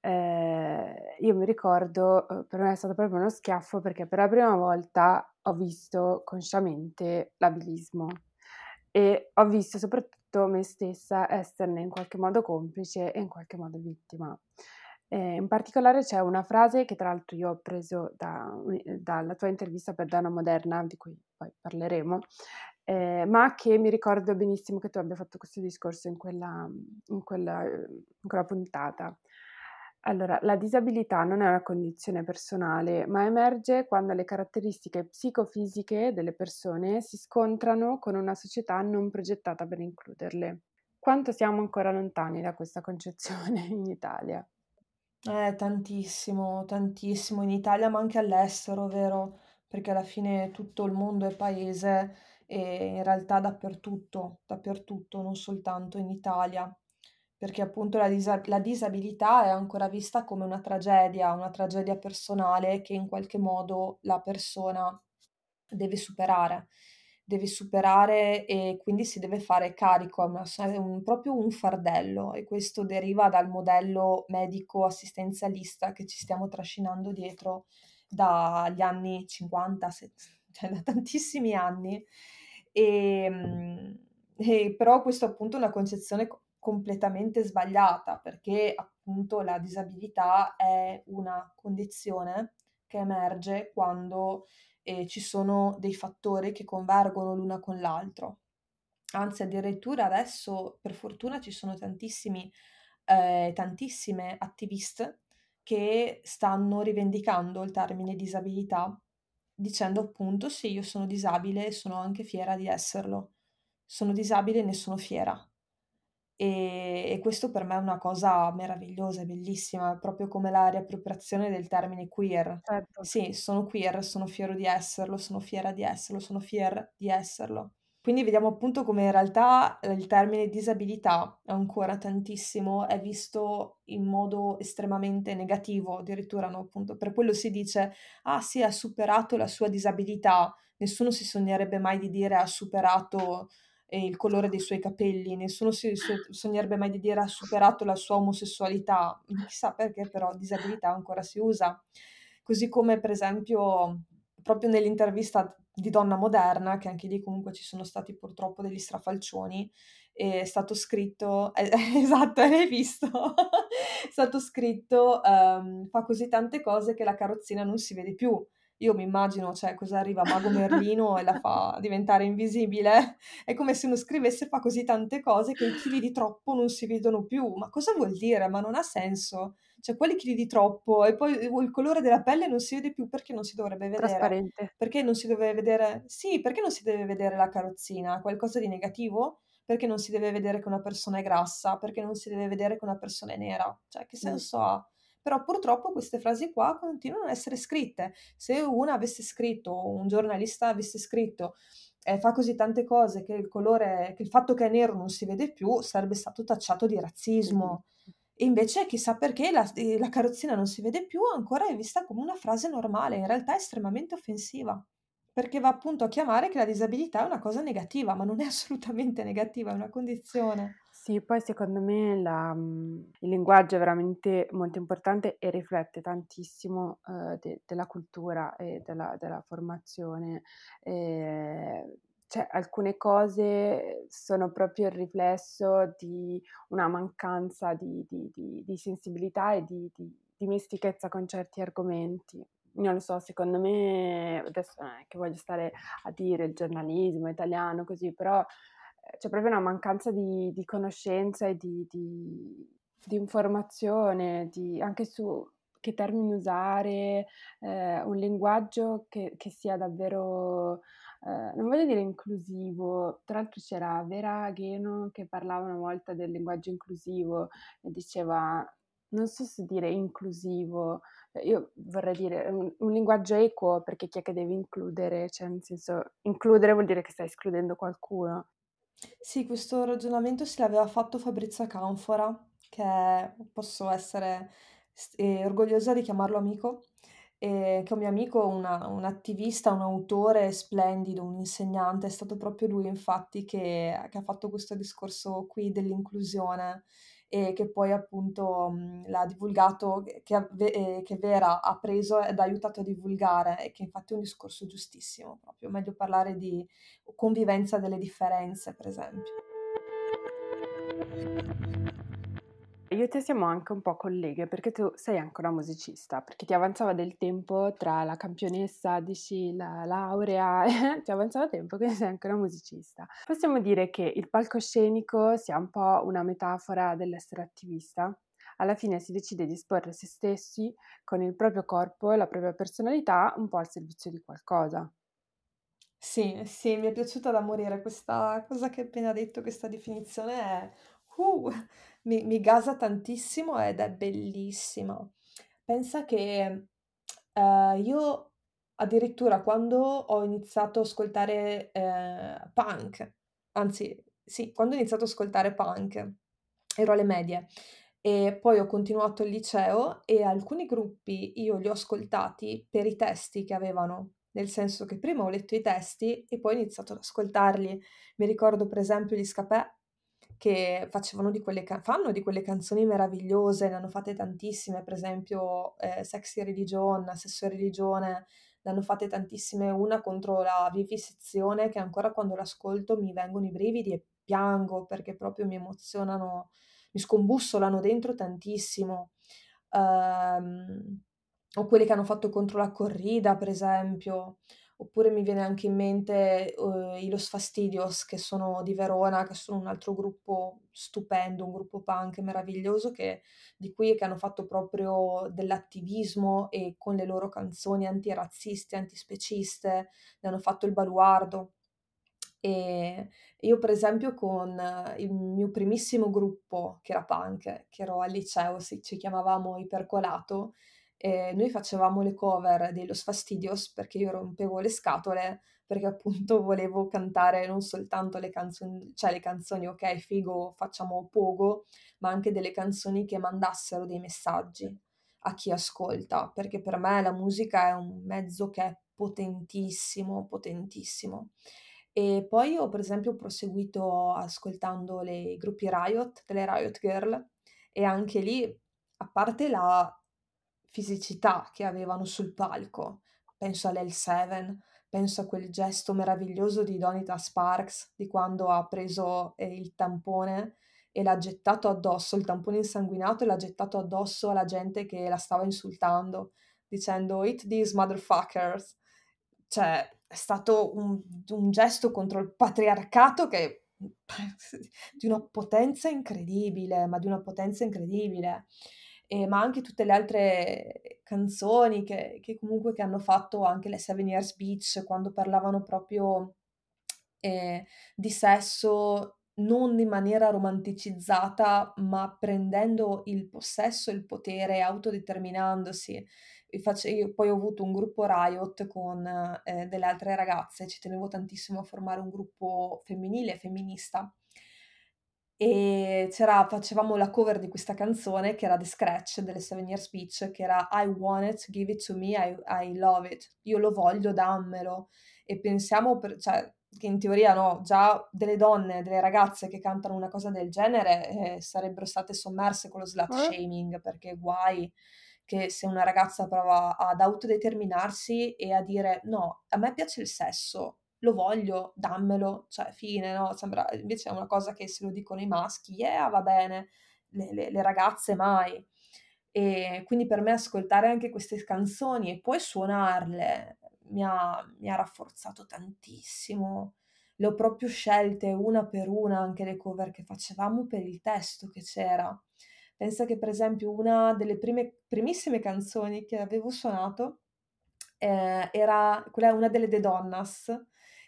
ehm, io mi ricordo, uhm, per me è stato proprio uno schiaffo perché per la prima volta ho visto consciamente l'abilismo e ho visto soprattutto me stessa esserne in qualche modo complice e in qualche modo vittima. Ehm, in particolare c'è una frase che tra l'altro io ho preso da ehm, dalla tua intervista per Donna Moderna, di cui poi parleremo, ehm, ma che mi ricordo benissimo che tu abbia fatto questo discorso in quella in quella uhm, in quella puntata. Allora, la disabilità non è una condizione personale, ma emerge quando le caratteristiche psicofisiche delle persone si scontrano con una società non progettata per includerle. Quanto siamo ancora lontani da questa concezione <laughs> in Italia? Eh, tantissimo, tantissimo in Italia, ma anche all'estero, vero? Perché alla fine tutto il mondo è paese e in realtà dappertutto, dappertutto, non soltanto in Italia. Perché appunto la disa la disabilità è ancora vista come una tragedia, una tragedia personale che in qualche modo la persona deve superare. Deve superare e quindi si deve fare carico, è una è un proprio un fardello e questo deriva dal modello medico assistenzialista che ci stiamo trascinando dietro dagli anni '50, se cioè da tantissimi anni. Ehm, e però questo appunto è una concezione co completamente sbagliata, perché appunto la disabilità è una condizione che emerge quando e ci sono dei fattori che convergono l'una con l'altro. Anzi, addirittura adesso per fortuna ci sono tantissimi ehm, tantissime attiviste che stanno rivendicando il termine disabilità, dicendo appunto: "Sì, io sono disabile e sono anche fiera di esserlo. Sono disabile e ne sono fiera." Ehm, e questo per me è una cosa meravigliosa, è bellissima, proprio come la riappropriazione del termine queer. Certo. Sì, sono queer, sono fiero di esserlo, sono fiera di esserlo, sono fier di esserlo. Quindi vediamo appunto come in realtà, ehm, il termine disabilità ancora tantissimo è visto in modo estremamente negativo, addirittura, no, appunto per quello si dice: "Ah sì, ha superato la sua disabilità." Nessuno si sognerebbe mai di dire: "Ha superato, ehm, il colore dei suoi capelli." Nessuno si so sognerebbe mai di dire: "Ha superato la sua omosessualità." Chissà perché però disabilità ancora si usa. Così come per esempio proprio nell'intervista di Donna Moderna, che anche lì comunque ci sono stati purtroppo degli strafalcioni, è stato scritto e <laughs> esatto, l'hai visto? È stato scritto, ehm: "Fa così tante cose che la carrozzina non si vede più." Io mi immagino, cioè cosa arriva Mago Merlino e la fa diventare invisibile? È come se uno scrivesse: "Fa così tante cose che i chili di troppo non si vedono più." Ma cosa vuol dire? Ma non ha senso. Cioè quali chili di troppo? E poi il colore della pelle non si vede più, perché non si dovrebbe vedere? Trasparente. Perché non si deve vedere sì, perché non si deve vedere la carrozzina? Qualcosa di negativo? Perché non si deve vedere che una persona è grassa? Perché non si deve vedere che una persona è nera? Cioè che Mh. senso ha? Però purtroppo queste frasi qua continuano a essere scritte. Se una avesse scritto un giornalista avesse scritto, ehm: "Fa così tante cose che il colore che il fatto che è nero non si vede più", sarebbe stato tacciato di razzismo. E invece chissà perché la s ehm, "la carrozzina non si vede più" ancora è vista come una frase normale, in realtà è estremamente offensiva. Perché va appunto a chiamare che la disabilità è una cosa negativa, ma non è assolutamente negativa, è una condizione. Sì, poi secondo me la mhmm, il linguaggio è veramente molto importante e riflette tantissimo, uhm, de della cultura e della della formazione. Ehm, cioè alcune cose sono proprio il riflesso di una mancanza di di di di sensibilità e di di dimestichezza con certi argomenti. Non lo so, secondo me adesso non è che voglio stare a dire il giornalismo italiano così, però, c'è proprio una mancanza di di conoscenza e di di di informazione, anche su che termini usare, ehm, un linguaggio che che sia davvero, ehm, non voglio dire inclusivo, tra l'altro c'era Vera Aghieno che parlava una volta del linguaggio inclusivo e diceva non so se dire inclusivo, ehm, io vorrei dire un un linguaggio equo, perché chi è che deve includere? Cioè, nel senso, includere vuol dire che stai escludendo qualcuno. Sì, questo ragionamento se l'aveva fatto Fabrizio Canfora, che posso essere s ehm, orgogliosa di chiamarlo amico, ehm, che è un mio amico, una un attivista, un autore splendido, un insegnante. È stato proprio lui infatti che che ha fatto questo discorso qui dell'inclusione e che poi appunto, mhmm, l'ha divulgato, che che a ve ehm, che Vera ha preso ed ha aiutato a divulgare e che infatti è un discorso giustissimo proprio. Meglio parlare di convivenza delle differenze, per esempio. Io e te siamo anche un po' colleghe, perché tu sei anche una musicista, perché ti avanzava del tempo tra la campionessa di sci, la laurea, <laughs> ti avanzava tempo che sei anche una musicista. Possiamo dire che il palcoscenico sia un po' una metafora dell'essere attivista? Alla fine si decide di esporre se stessi con il proprio corpo e la propria personalità un po' al servizio di qualcosa. Sì, sì, mi è piaciuta da morire questa cosa che hai appena detto, questa definizione è uh, mi mi gasa tantissimo ed è bellissima. Pensa che, ehm, io addirittura quando ho iniziato a ascoltare, ehm, punk, anzi sì, quando ho iniziato ad ascoltare punk, ero alle medie e poi ho continuato il liceo e alcuni gruppi io li ho ascoltati per i testi che avevano. Nel senso che prima ho letto i testi e poi ho iniziato ad ascoltarli. Mi ricordo per esempio gli Scapè che facevano di quelle ca fanno di quelle canzoni meravigliose, ne hanno fatte tantissime, per esempio, ehm, Sexy Religion, Sesso e religione, ne hanno fatte tantissime, una contro la vivisezione che ancora quando l'ascolto mi vengono i brividi e piango perché proprio mi emozionano, mi scombussolano dentro tantissimo. Uhm, o quelli che hanno fatto contro la corrida, per esempio. Oppure mi viene anche in mente, uhm, i Los Fastidios che sono di Verona, che sono un altro gruppo stupendo, un gruppo punk meraviglioso che di qui che hanno fatto proprio dell'attivismo e con le loro canzoni antirazziste, antispeciste, ne hanno fatto il baluardo. Ehm, io per esempio con il mio primissimo gruppo che era punk, che ero al liceo, si ci chiamavamo Ipercolato, ehm, noi facevamo le cover dei Los Fastidios perché io rompevo le scatole, perché appunto <laughs> volevo cantare non soltanto le canzon cioè le canzoni okay, figo, facciamo pogo, ma anche delle canzoni che mandassero dei messaggi a chi ascolta, perché per me la musica è un mezzo che è potentissimo, potentissimo. E poi ho per esempio proseguito ascoltando i gruppi Riot, delle Riot Girl, e anche lì, a parte la fisicità che avevano sul palco, penso all'L7, penso a quel gesto meraviglioso di Donita Sparks, di quando ha preso, ehm, il tampone e l'ha gettato addosso, il tampone insanguinato e l'ha gettato addosso alla gente che la stava insultando, dicendo: "Eat these motherfuckers". Cioè, è stato un un gesto contro il patriarcato che, <laughs> di una potenza incredibile, ma di una potenza incredibile. Ehm, ma anche tutte le altre canzoni che che comunque che hanno fatto anche le Seven Years Beach, quando parlavano proprio, ehm, di sesso non in maniera romanticizzata, ma prendendo il possesso il potere, autodeterminandosi. Io poi ho avuto un gruppo Riot con, ehm, delle altre ragazze, ci tenevo tantissimo a formare un gruppo femminile, femminista. E c'era facevamo la cover di questa canzone che era The Scratch delle Seven Years Beach, che era: "I want it, give it to me, I I love it". Io lo voglio, dammelo. e pensiamo per cioè, che in teoria, no, già delle donne, delle ragazze che cantano una cosa del genere, ehm, sarebbero state sommerse con lo slut Eh? shaming, perché guai che se una ragazza prova ad autodeterminarsi e a dire: "No, a me piace il sesso, lo voglio, dammelo", cioè fine, no, sembra invece è una cosa che se lo dicono i maschi: "Yeah, va bene", le le le ragazze mai. E quindi per me ascoltare anche queste canzoni e poi suonarle mi ha mi ha rafforzato tantissimo. Le ho proprio scelte una per una, anche le cover che facevamo per il testo che c'era. Pensa che per esempio una delle prime primissime canzoni che avevo suonato, ehm, era quella una delle The Donnas,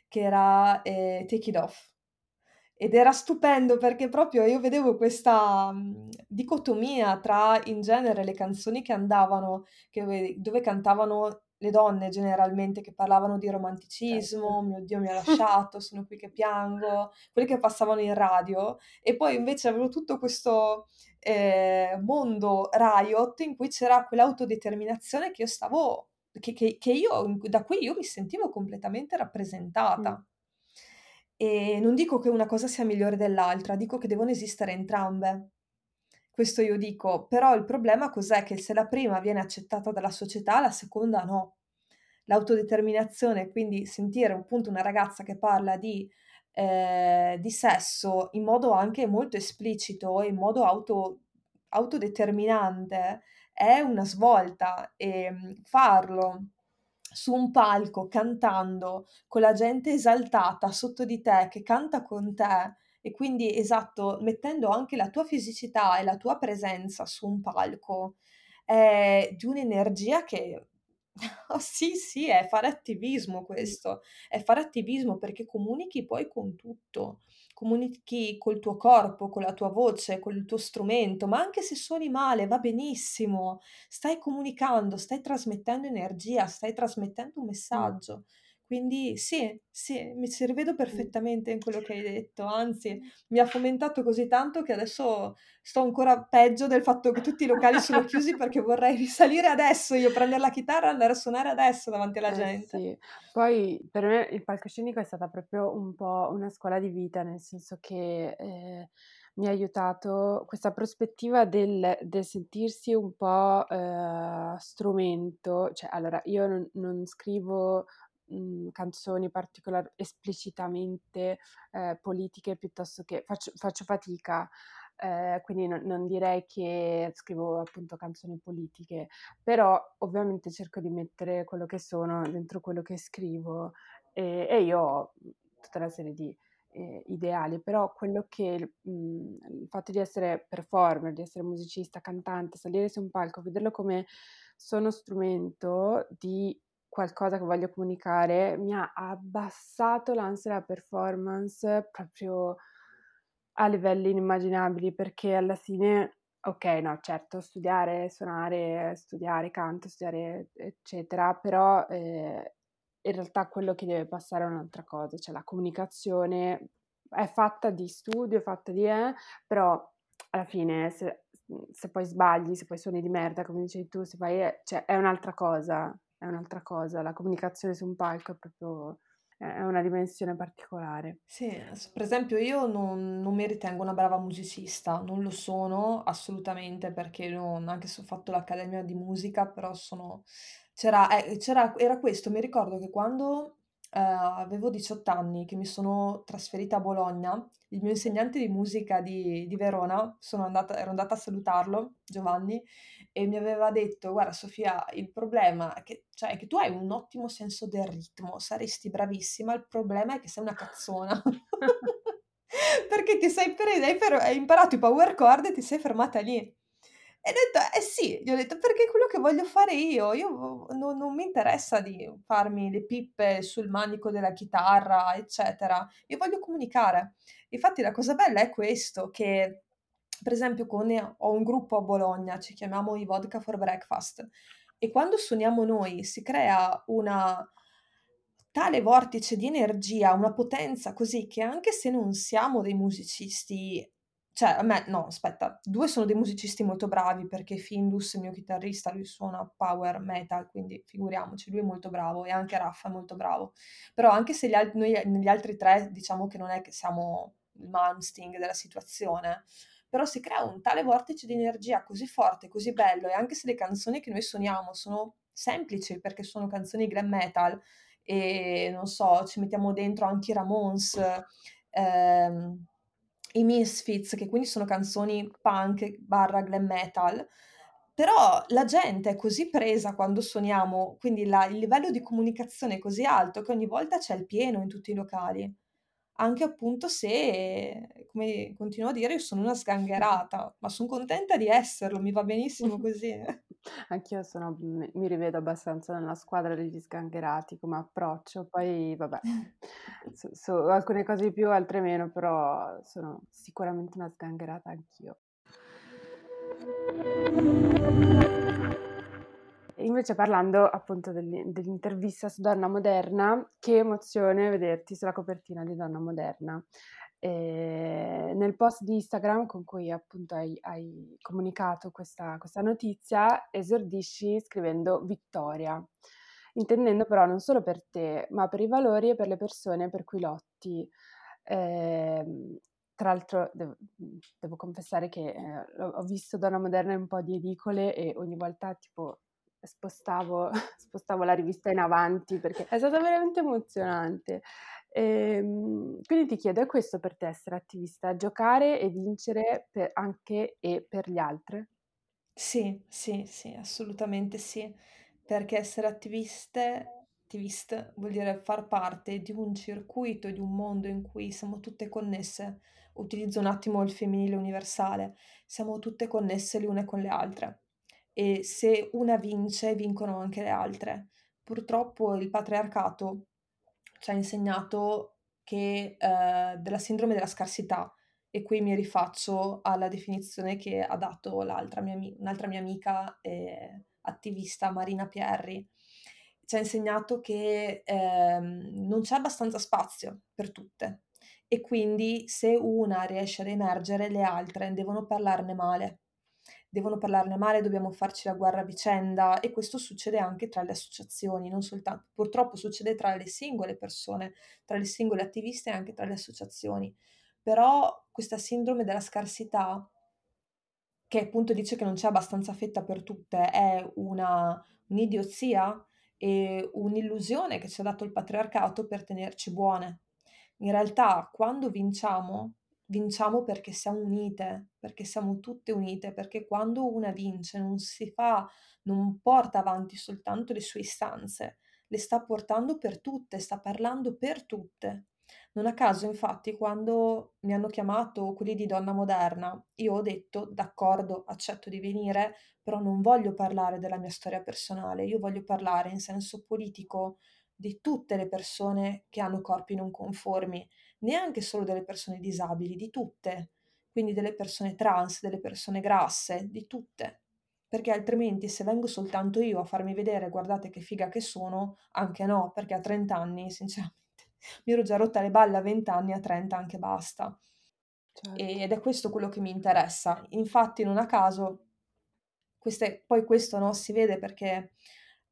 che era, ehm, Take It Off. Ed era stupendo perché proprio io vedevo questa, mhmm, dicotomia tra in genere le canzoni che andavano che ve dove cantavano le donne generalmente, che parlavano di Certo. romanticismo, "Mio Dio mi ha <laughs> lasciato, sono qui che piango", quelle che passavano in radio, e poi invece avevo tutto questo, ehm, mondo Riot in cui c'era quell'autodeterminazione che io stavo che che che io da cui io mi sentivo completamente rappresentata. E non dico che una cosa sia migliore dell'altra, dico che devono esistere entrambe. Questo io dico, però il problema cos'è? Che se la prima viene accettata dalla società, la seconda no. L'autodeterminazione, quindi sentire appunto una ragazza che parla di ehm, di sesso in modo anche molto esplicito, in modo auto autodeterminante, è una svolta. Ehm, farlo su un palco, cantando, con la gente esaltata sotto di te, che canta con te e quindi esatto, mettendo anche la tua fisicità e la tua presenza su un palco, è di un'energia che <laughs> oh sì, sì, è fare attivismo questo, è fare attivismo perché comunichi poi con tutto. Comunichi col tuo corpo, con la tua voce, col tuo strumento, ma anche se suoni male va benissimo. Stai comunicando, stai trasmettendo energia, stai trasmettendo un messaggio. Quindi sì, sì, mi ci rivedo perfettamente in quello che hai detto, anzi mi ha fomentato così tanto che adesso sto ancora peggio del fatto che tutti i locali sono chiusi <laughs> perché vorrei risalire adesso io, prender la chitarra e andare a suonare adesso davanti alla Eh gente. sì. Poi per me il palcoscenico è stata proprio un po' una scuola di vita, nel senso che, ehm, mi ha aiutato questa prospettiva del del sentirsi un po', ehm, strumento, cioè allora io non non scrivo, mhmm, canzoni particolar esplicitamente, ehm, politiche piuttosto che faccio faccio fatica, ehm, quindi non non direi che scrivo appunto canzoni politiche, però ovviamente cerco di mettere quello che sono dentro quello che scrivo, e e io ho, mhmm, tutta una serie di, ehm, ideali, però quello che mhmm, il fatto di essere performer, di essere musicista, cantante, salire su un palco, vederlo come sono strumento di qualcosa che voglio comunicare, mi ha abbassato l'ansia da performance proprio a livelli inimmaginabili, perché alla fine okay, no, certo, studiare, suonare, studiare canto, studiare eccetera, però, ehm, in realtà quello che deve passare è un'altra cosa, cioè la comunicazione è fatta di studio, è fatta di eh, però alla fine se se poi sbagli, se poi suoni di merda come dicevi tu, se poi è cioè è un'altra cosa, è un'altra cosa. La comunicazione su un palco è proprio è una dimensione particolare. Sì, per esempio io non non mi ritengo una brava musicista, non lo sono assolutamente perché non anche se ho fatto l'accademia di musica, però sono c'era eh, c'era era questo, mi ricordo che quando, ehm, avevo 18 anni, che mi sono trasferita a Bologna, il mio insegnante di musica di di Verona, sono andata ero andata a salutarlo, Giovanni, e mi aveva detto: "Guarda Sofia, il problema è che cioè, che tu hai un ottimo senso del ritmo, saresti bravissima, il problema è che sei una cazzona." <laughs> Perché ti sei pre hai fer hai imparato i power chord e ti sei fermata lì. E ho detto: "Eh sì", gli ho detto, "perché è quello che voglio fare io. Io non non mi interessa di farmi le pippe sul manico della chitarra, eccetera. Io voglio comunicare." Infatti la cosa bella è questo, che per esempio con ho un gruppo a Bologna, ci chiamiamo i Vodka for Breakfast, e quando suoniamo noi si crea una tale vortice di energia, una potenza così che anche se non siamo dei musicisti cioè a me no, aspetta, 2 sono dei musicisti molto bravi perché Findus, il mio chitarrista, lui suona power metal, quindi figuriamoci, lui è molto bravo e anche Raffa è molto bravo. Però anche se al noi negli altri 3 diciamo che non è che siamo il Malmsteen della situazione, però si crea un tale vortice di energia così forte, così bello e anche se le canzoni che noi suoniamo sono semplici perché sono canzoni glam metal e non so, ci mettiamo dentro anche i Ramones, ehm i Misfits, che quindi sono canzoni punk barra glam metal, però la gente è così presa quando suoniamo, quindi la il livello di comunicazione è così alto che ogni volta c'è il pieno in tutti i locali. Anche appunto se, come continuo a dire, io sono una sgangherata, ma son contenta di esserlo, mi va benissimo <laughs> così. Anch'io sono mi mi rivedo abbastanza nella squadra degli sgangherati come approccio, poi vabbè, <laughs> su su alcune cose di più, altre meno, però sono sicuramente una sgangherata anch'io. Invece parlando appunto dell'i dell'intervista su Donna Moderna, che emozione vederti sulla copertina di Donna Moderna. Ehm, nel post di Instagram con cui appunto hai hai comunicato questa questa notizia, esordisci scrivendo "vittoria", intendendo però non solo per te, ma per i valori e per le persone per cui lotti. Ehm, tra l'altro dev mhmm, devo confessare che, ho ho visto Donna Moderna in un po' di edicole e ogni volta tipo spostavo <laughs> spostavo la rivista in avanti perché è stato veramente emozionante. Ehm, quindi ti chiedo, è questo per te essere attivista? Giocare e vincere per anche e per gli altre? Sì, sì, sì, assolutamente sì, perché essere attiviste attivist vuol dire far parte di un circuito, di un mondo in cui siamo tutte connesse. Utilizzo un attimo il femminile universale, siamo tutte connesse le une con le altre e se una vince, vincono anche le altre. Purtroppo il patriarcato ci ha insegnato che, ehm, della sindrome della scarsità, e qui mi rifaccio alla definizione che ha dato l'altra mia un'altra mia amica, ehm, attivista, Marina Pierri. Ci ha insegnato che, ehm, non c'è abbastanza spazio per tutte e quindi se una riesce ad emergere, le altre devono parlarne male. Devono parlarne male, dobbiamo farci la guerra a vicenda e questo succede anche tra le associazioni, non soltan purtroppo succede tra le singole persone, tra le singole attiviste e anche tra le associazioni. Però questa sindrome della scarsità che appunto dice che non c'è abbastanza fetta per tutte, è una un'idiozia e un'illusione che ci ha dato il patriarcato per tenerci buone. In realtà quando vinciamo, vinciamo perché siamo unite, perché siamo tutte unite, perché quando una vince non si fa non porta avanti soltanto le sue istanze, le sta portando per tutte, sta parlando per tutte. Non a caso infatti quando mi hanno chiamato quelli di Donna Moderna, io ho detto: "D'accordo, accetto di venire, però non voglio parlare della mia storia personale, io voglio parlare in senso politico di tutte le persone che hanno corpi non conformi, neanche solo delle persone disabili, di tutte. Quindi delle persone trans, delle persone grasse, di tutte. Perché altrimenti se vengo soltanto io a farmi vedere: "Guardate che figa che sono", anche no, perché a 30 anni sinceramente <laughs> mi ero già rotta le balle a 20 anni, a 30 anche basta. Certo. Ed è questo quello che mi interessa. Infatti non a caso queste poi questo, no, si vede perché,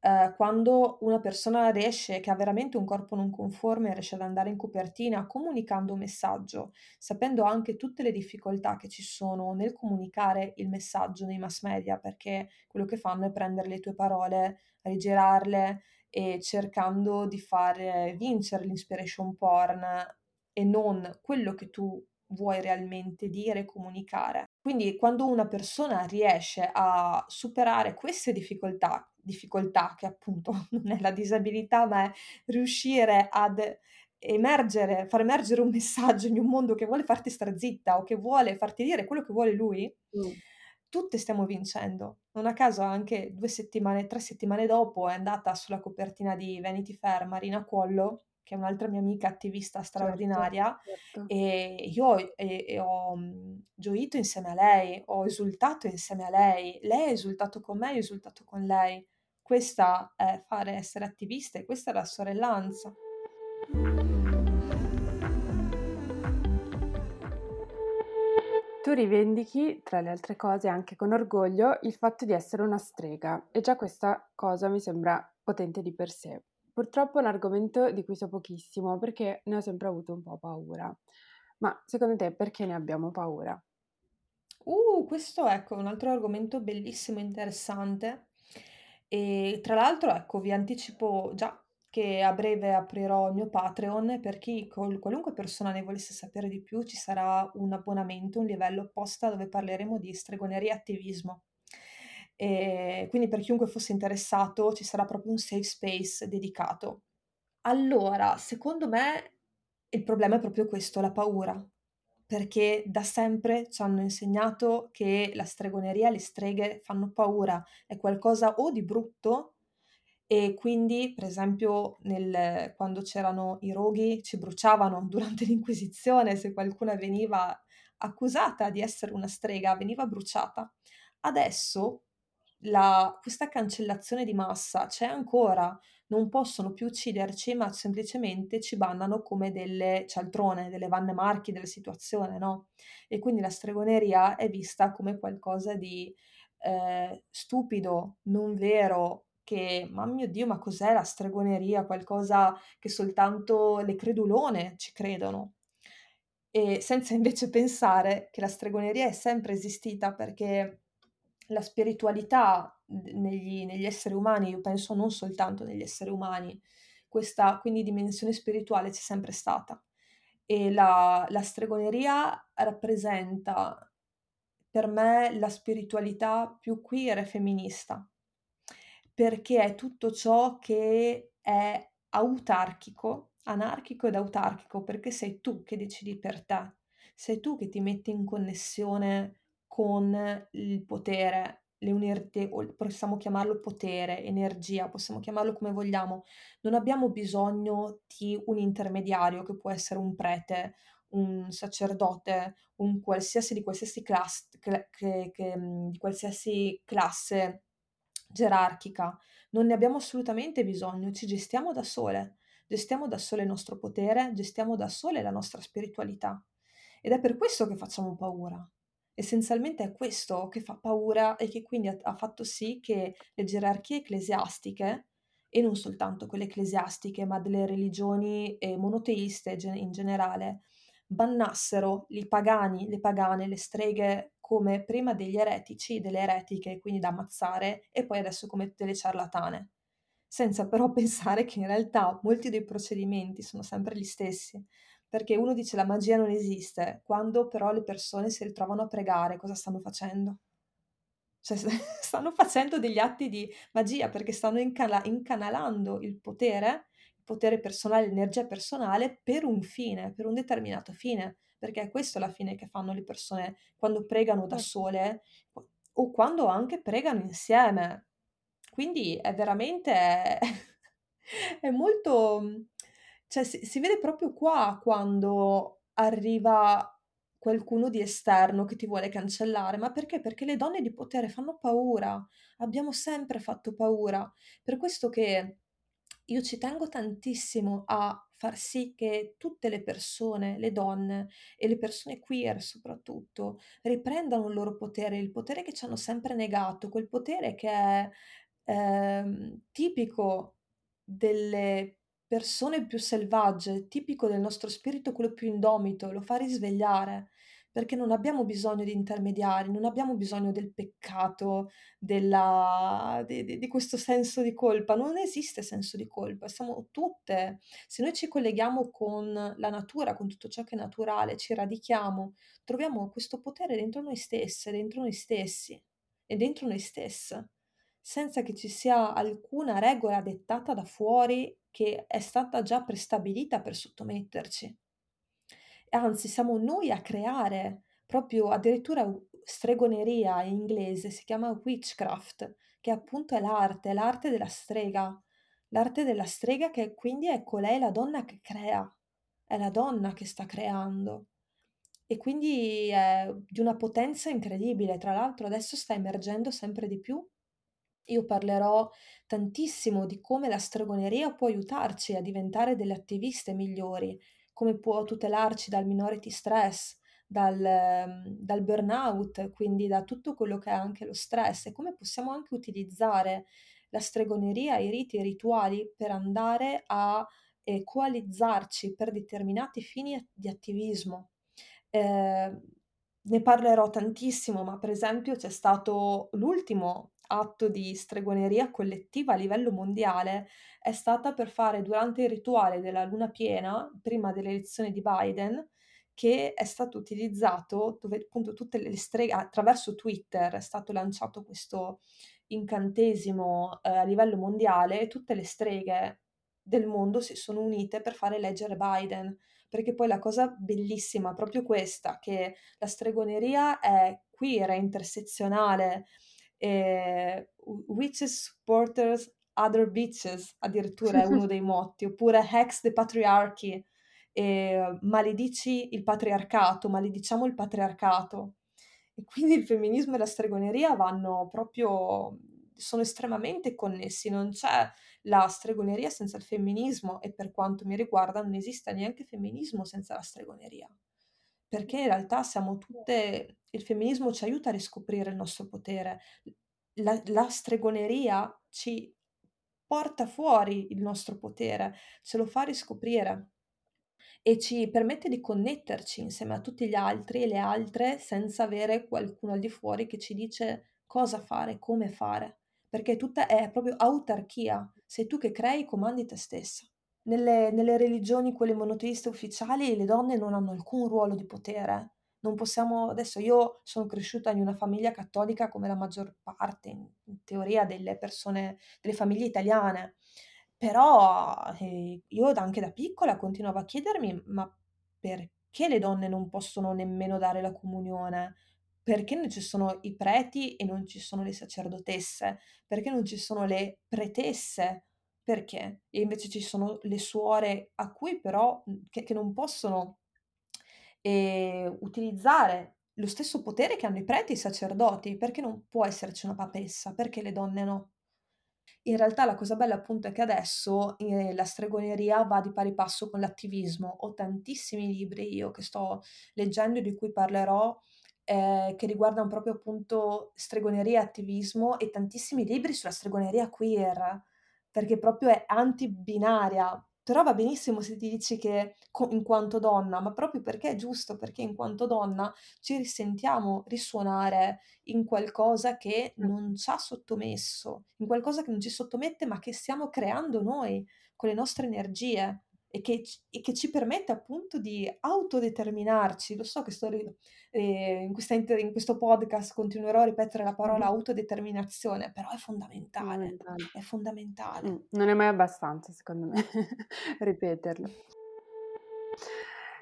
ehm, quando una persona riesce che ha veramente un corpo non conforme, riesce ad andare in copertina comunicando un messaggio, sapendo anche tutte le difficoltà che ci sono nel comunicare il messaggio nei mass media, perché quello che fanno è prendere le tue parole, rigirarle e cercando di far vincere l'inspiration porn e non quello che tu vuoi realmente dire e comunicare. Quindi quando una persona riesce a superare queste difficoltà difficoltà che appunto <laughs> non è la disabilità, ma è riuscire ad emergere far emergere un messaggio in un mondo che vuole farti stare zitta o che vuole farti dire quello che vuole lui, Mh. tutte stiamo vincendo. Non a caso anche 2 settimane 3 settimane dopo è andata sulla copertina di Vanity Fair Marina Cuollo, che è un'altra mia amica attivista Certo, straordinaria, certo. e io e e ho, mhmm, gioito insieme a lei, ho esultato insieme a lei. Lei ha esultato con me, io ho esultato con lei. Questa è fare essere attiviste, questa è la sorellanza. Tu rivendichi, tra le altre cose, anche con orgoglio, il fatto di essere una strega e già questa cosa mi sembra potente di per sé. Purtroppo è un argomento di cui so pochissimo perché ne ho sempre avuto un po' paura. Ma secondo te perché ne abbiamo paura? Uh, questo ecco, è un altro argomento bellissimo interessante. E tra l'altro, ecco, vi anticipo già che a breve aprirò il mio Patreon per chi col qualunque persona ne volesse sapere di più, ci sarà un abbonamento, un livello apposta dove parleremo di stregoneria e attivismo. Ehm, quindi per chiunque fosse interessato ci sarà proprio un safe space dedicato. Allora, secondo me il problema è proprio questo, la paura, perché da sempre c'hanno insegnato che la stregoneria, le streghe fanno paura, è qualcosa o di brutto e quindi, per esempio, nel quando c'erano i roghi ci bruciavano <laughs> durante l'Inquisizione, se qualcuna veniva accusata di essere una strega veniva bruciata. Adesso la questa cancellazione di massa c'è ancora, non possono più ucciderci, ma semplicemente ci bannano come delle cialtrone, delle Vanne Marchi della situazione, no, e quindi la stregoneria è vista come qualcosa di, ehm, stupido, non vero, che: "Ma mio Dio, ma cos'è la stregoneria? Qualcosa che soltanto le credulone ci credono." E senza invece <laughs> pensare che la stregoneria è sempre esistita perché la spiritualità negli negli esseri umani, io penso non soltanto negli esseri umani, questa quindi dimensione spirituale c'è sempre stata. E la la stregoneria rappresenta per me la spiritualità più queer e femminista, perché è tutto ciò che è autarchico, anarchico ed autarchico, perché sei tu che decidi per te, sei tu che ti metti in connessione con il potere, le unirte possiamo chiamarlo potere, energia, possiamo chiamarlo come vogliamo. Non abbiamo bisogno di un intermediario che può essere un prete, un sacerdote, un qualsiasi di qualsiasi class cl che che mhmm, di qualsiasi classe gerarchica. Non ne abbiamo assolutamente bisogno, ci gestiamo da sole. Gestiamo da sole il nostro potere, gestiamo da sole la nostra spiritualità. Ed è per questo che facciamo paura. Essenzialmente è questo che fa paura e che quindi ha fatto sì che le gerarchie ecclesiastiche, e non soltanto quelle ecclesiastiche, ma delle religioni, ehm, monoteiste in generale, bannassero i pagani, le pagane, le streghe come prima degli eretici, delle eretiche, quindi da ammazzare, e poi adesso come delle ciarlatane, senza però <laughs> pensare che in realtà molti dei procedimenti sono sempre gli stessi. Perché uno dice: "La magia non esiste", quando però le persone si ritrovano a pregare, cosa stanno facendo? Cioè <laughs> stanno facendo degli atti di magia, perché stanno incala incanalando il potere, il potere personale, l'energia personale per un fine, per un determinato fine, perché è questo alla fine che fanno le persone quando pregano da Certo. sole o quando anche pregano insieme. Quindi è veramente <laughs> è molto cioè si si vede proprio qua quando arriva qualcuno di esterno che ti vuole cancellare, ma perché? Perché le donne di potere fanno paura, abbiamo sempre fatto paura. Per questo che io ci tengo tantissimo a far sì che tutte le persone, le donne e le persone queer soprattutto, riprendano il loro potere, il potere che ci hanno sempre negato, quel potere che è, ehm, tipico delle persone più selvagge, tipico del nostro spirito, quello più indomito, lo fa risvegliare, perché non abbiamo bisogno di intermediari, non abbiamo bisogno del peccato, della di di di questo senso di colpa. Non esiste senso di colpa, siamo tutte se noi ci colleghiamo con la natura, con tutto ciò che è naturale, ci radichiamo, troviamo questo potere dentro noi stesse, dentro noi stessi e dentro noi stesse, senza che ci sia alcuna regola dettata da fuori che è stata già prestabilita per sottometterci. Anzi, siamo noi a creare proprio addirittura stregoneria in inglese si chiama witchcraft, che appunto è l'arte, l'arte della strega. L'arte della strega che quindi è colei la donna che crea, è la donna che sta creando. E quindi è di una potenza incredibile. Tra l'altro adesso sta emergendo sempre di più. Io parlerò tantissimo di come la stregoneria può aiutarci a diventare delle attiviste migliori, come può tutelarci dal minority stress, dal mhmm, dal burnout, quindi da tutto quello che è anche lo stress e come possiamo anche utilizzare la stregoneria, i riti e i rituali per andare a, ehm, coalizzarci per determinati fini di attivismo. Ehm, ne parlerò tantissimo, ma per esempio c'è stato l'ultimo atto di stregoneria collettiva a livello mondiale, è stata per fare durante il rituale della luna piena, prima delle elezioni di Biden, che è stato utilizzato dove appunto tutte le streghe attraverso Twitter è stato lanciato questo incantesimo, ehm, a livello mondiale e tutte le streghe del mondo si sono unite per fare eleggere Biden. Perché poi la cosa bellissima è proprio questa, che la stregoneria è queer, è intersezionale, w witches supporters other bitches addirittura è <laughs> uno dei motti, oppure hex the patriarchy, ehm, maledici il patriarcato, malediciamo il patriarcato. E quindi il femminismo e la stregoneria vanno proprio sono estremamente connessi, non c'è la stregoneria senza il femminismo e per quanto mi riguarda non esiste neanche femminismo senza la stregoneria. Perché in realtà siamo tutte il femminismo ci aiuta a riscoprire il nostro potere. La la stregoneria ci porta fuori il nostro potere, ce lo fa riscoprire e ci permette di connetterci insieme a tutti gli altri e le altre senza avere qualcuno al di fuori che ci dice cosa fare, come fare, perché tutta è proprio autarchia. Sei tu che crei, comandi te stessa. Nelle nelle religioni, quelle monoteiste ufficiali, le donne non hanno alcun ruolo di potere. Non possiamo adesso io sono cresciuta in una famiglia cattolica come la maggior parte, in in teoria, delle persone delle famiglie italiane, però, ehm, io anche da piccola continuavo a chiedermi: "Ma perché le donne non possono nemmeno dare la comunione? Perché non ci sono i preti e non ci sono le sacerdotesse? Perché non ci sono le pretesse? Perché? E invece ci sono le suore a cui però mhmm, che che non possono, ehm, utilizzare lo stesso potere che hanno i preti e i sacerdoti. Perché non può esserci una papessa? Perché le donne no? In realtà la cosa bella appunto è che adesso, ehm, la stregoneria va di pari passo con l'attivismo. Ho tantissimi libri io che sto leggendo e di cui parlerò, ehm, che riguardano proprio appunto stregoneria e attivismo e tantissimi libri sulla stregoneria queer, perché proprio è antibinaria. Però va benissimo se ti dici che co in quanto donna, ma proprio perché è giusto, perché in quanto donna ci risentiamo risuonare in qualcosa che non c'ha sottomesso, in qualcosa che non ci sottomette, ma che stiamo creando noi con le nostre energie e che e che ci permette appunto di autodeterminarci. Lo so che sto ehm, in questa inter in questo podcast continuerò a ripetere la parola Mh-mh. autodeterminazione, però è fondamentale, Fondamentale. è fondamentale. non è mai abbastanza secondo me <laughs> ripeterlo.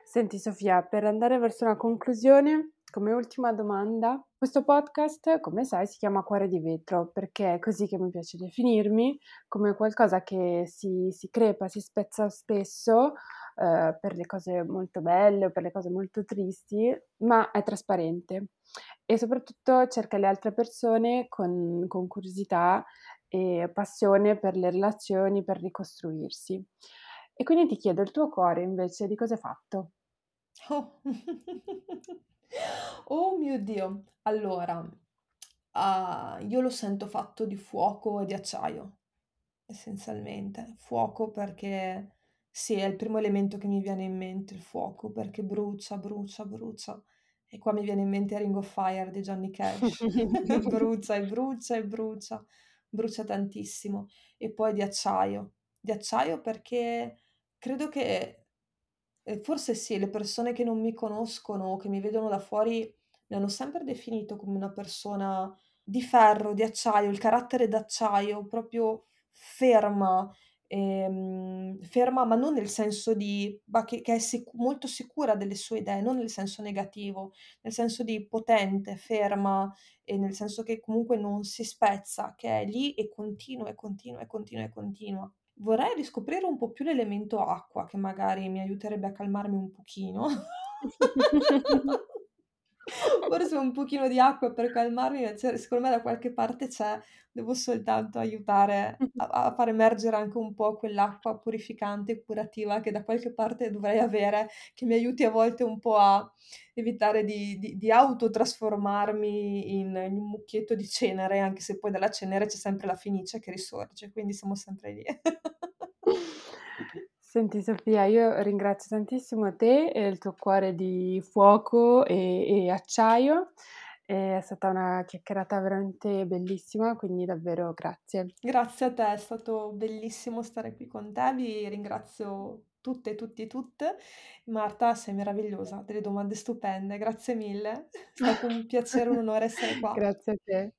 Senti Sofia, per andare verso una conclusione, come ultima domanda, questo podcast, come sai, si chiama Cuore di vetro, perché è così che mi piace definirmi, come qualcosa che si si crepa, si spezza spesso, ehm, per le cose molto belle o per le cose molto tristi, ma è trasparente e soprattutto cerca le altre persone con con curiosità e passione per le relazioni, per ricostruirsi. E quindi ti chiedo, il tuo cuore invece di cosa è fatto? Oh. <laughs> Oh mio Dio! Allora, ah, io lo sento fatto di fuoco e di acciaio, essenzialmente. Fuoco perché sì, è il primo elemento che mi viene in mente, il fuoco, perché brucia, brucia, brucia. E qua mi viene in mente Ring of Fire di Johnny Cash. <laughs> Brucia e brucia e brucia, brucia tantissimo. E poi di acciaio. Di acciaio perché credo che Forse sì, le persone che non mi conoscono o che mi vedono da fuori mi hanno sempre definito come una persona di ferro, di acciaio, il carattere d'acciaio, proprio ferma, ehm, ferma ma non nel senso di ma che che è sic molto sicura delle sue idee, non nel senso negativo, nel senso di potente, ferma e nel senso che comunque non si spezza, che è lì e continua, e continua, e continua, e continua. Vorrei riscoprire un po' più l'elemento acqua, che magari mi aiuterebbe a calmarmi un pochino. <laughs> <laughs> Forse un pochino di acqua per calmarmi, ma c'è secondo me da qualche parte c'è, devo soltanto aiutare a a far emergere anche un po' quell'acqua purificante e curativa che da qualche parte dovrei avere, che mi aiuti a volte un po' a evitare di di di autotrasformarmi in in un mucchietto di cenere, anche se poi dalla cenere c'è sempre la fenice che risorge, quindi siamo sempre lì. <laughs> Senti Sofia, io ringrazio tantissimo te e il tuo cuore di fuoco e e acciaio. È stata una chiacchierata veramente bellissima, quindi davvero grazie. Grazie a te, è stato bellissimo stare qui con te. Vi ringrazio tutte, tutti e tutte. Marta, sei meravigliosa, delle domande stupende, grazie mille. È stato un piacere, un onore essere qua. <laughs> Grazie a te.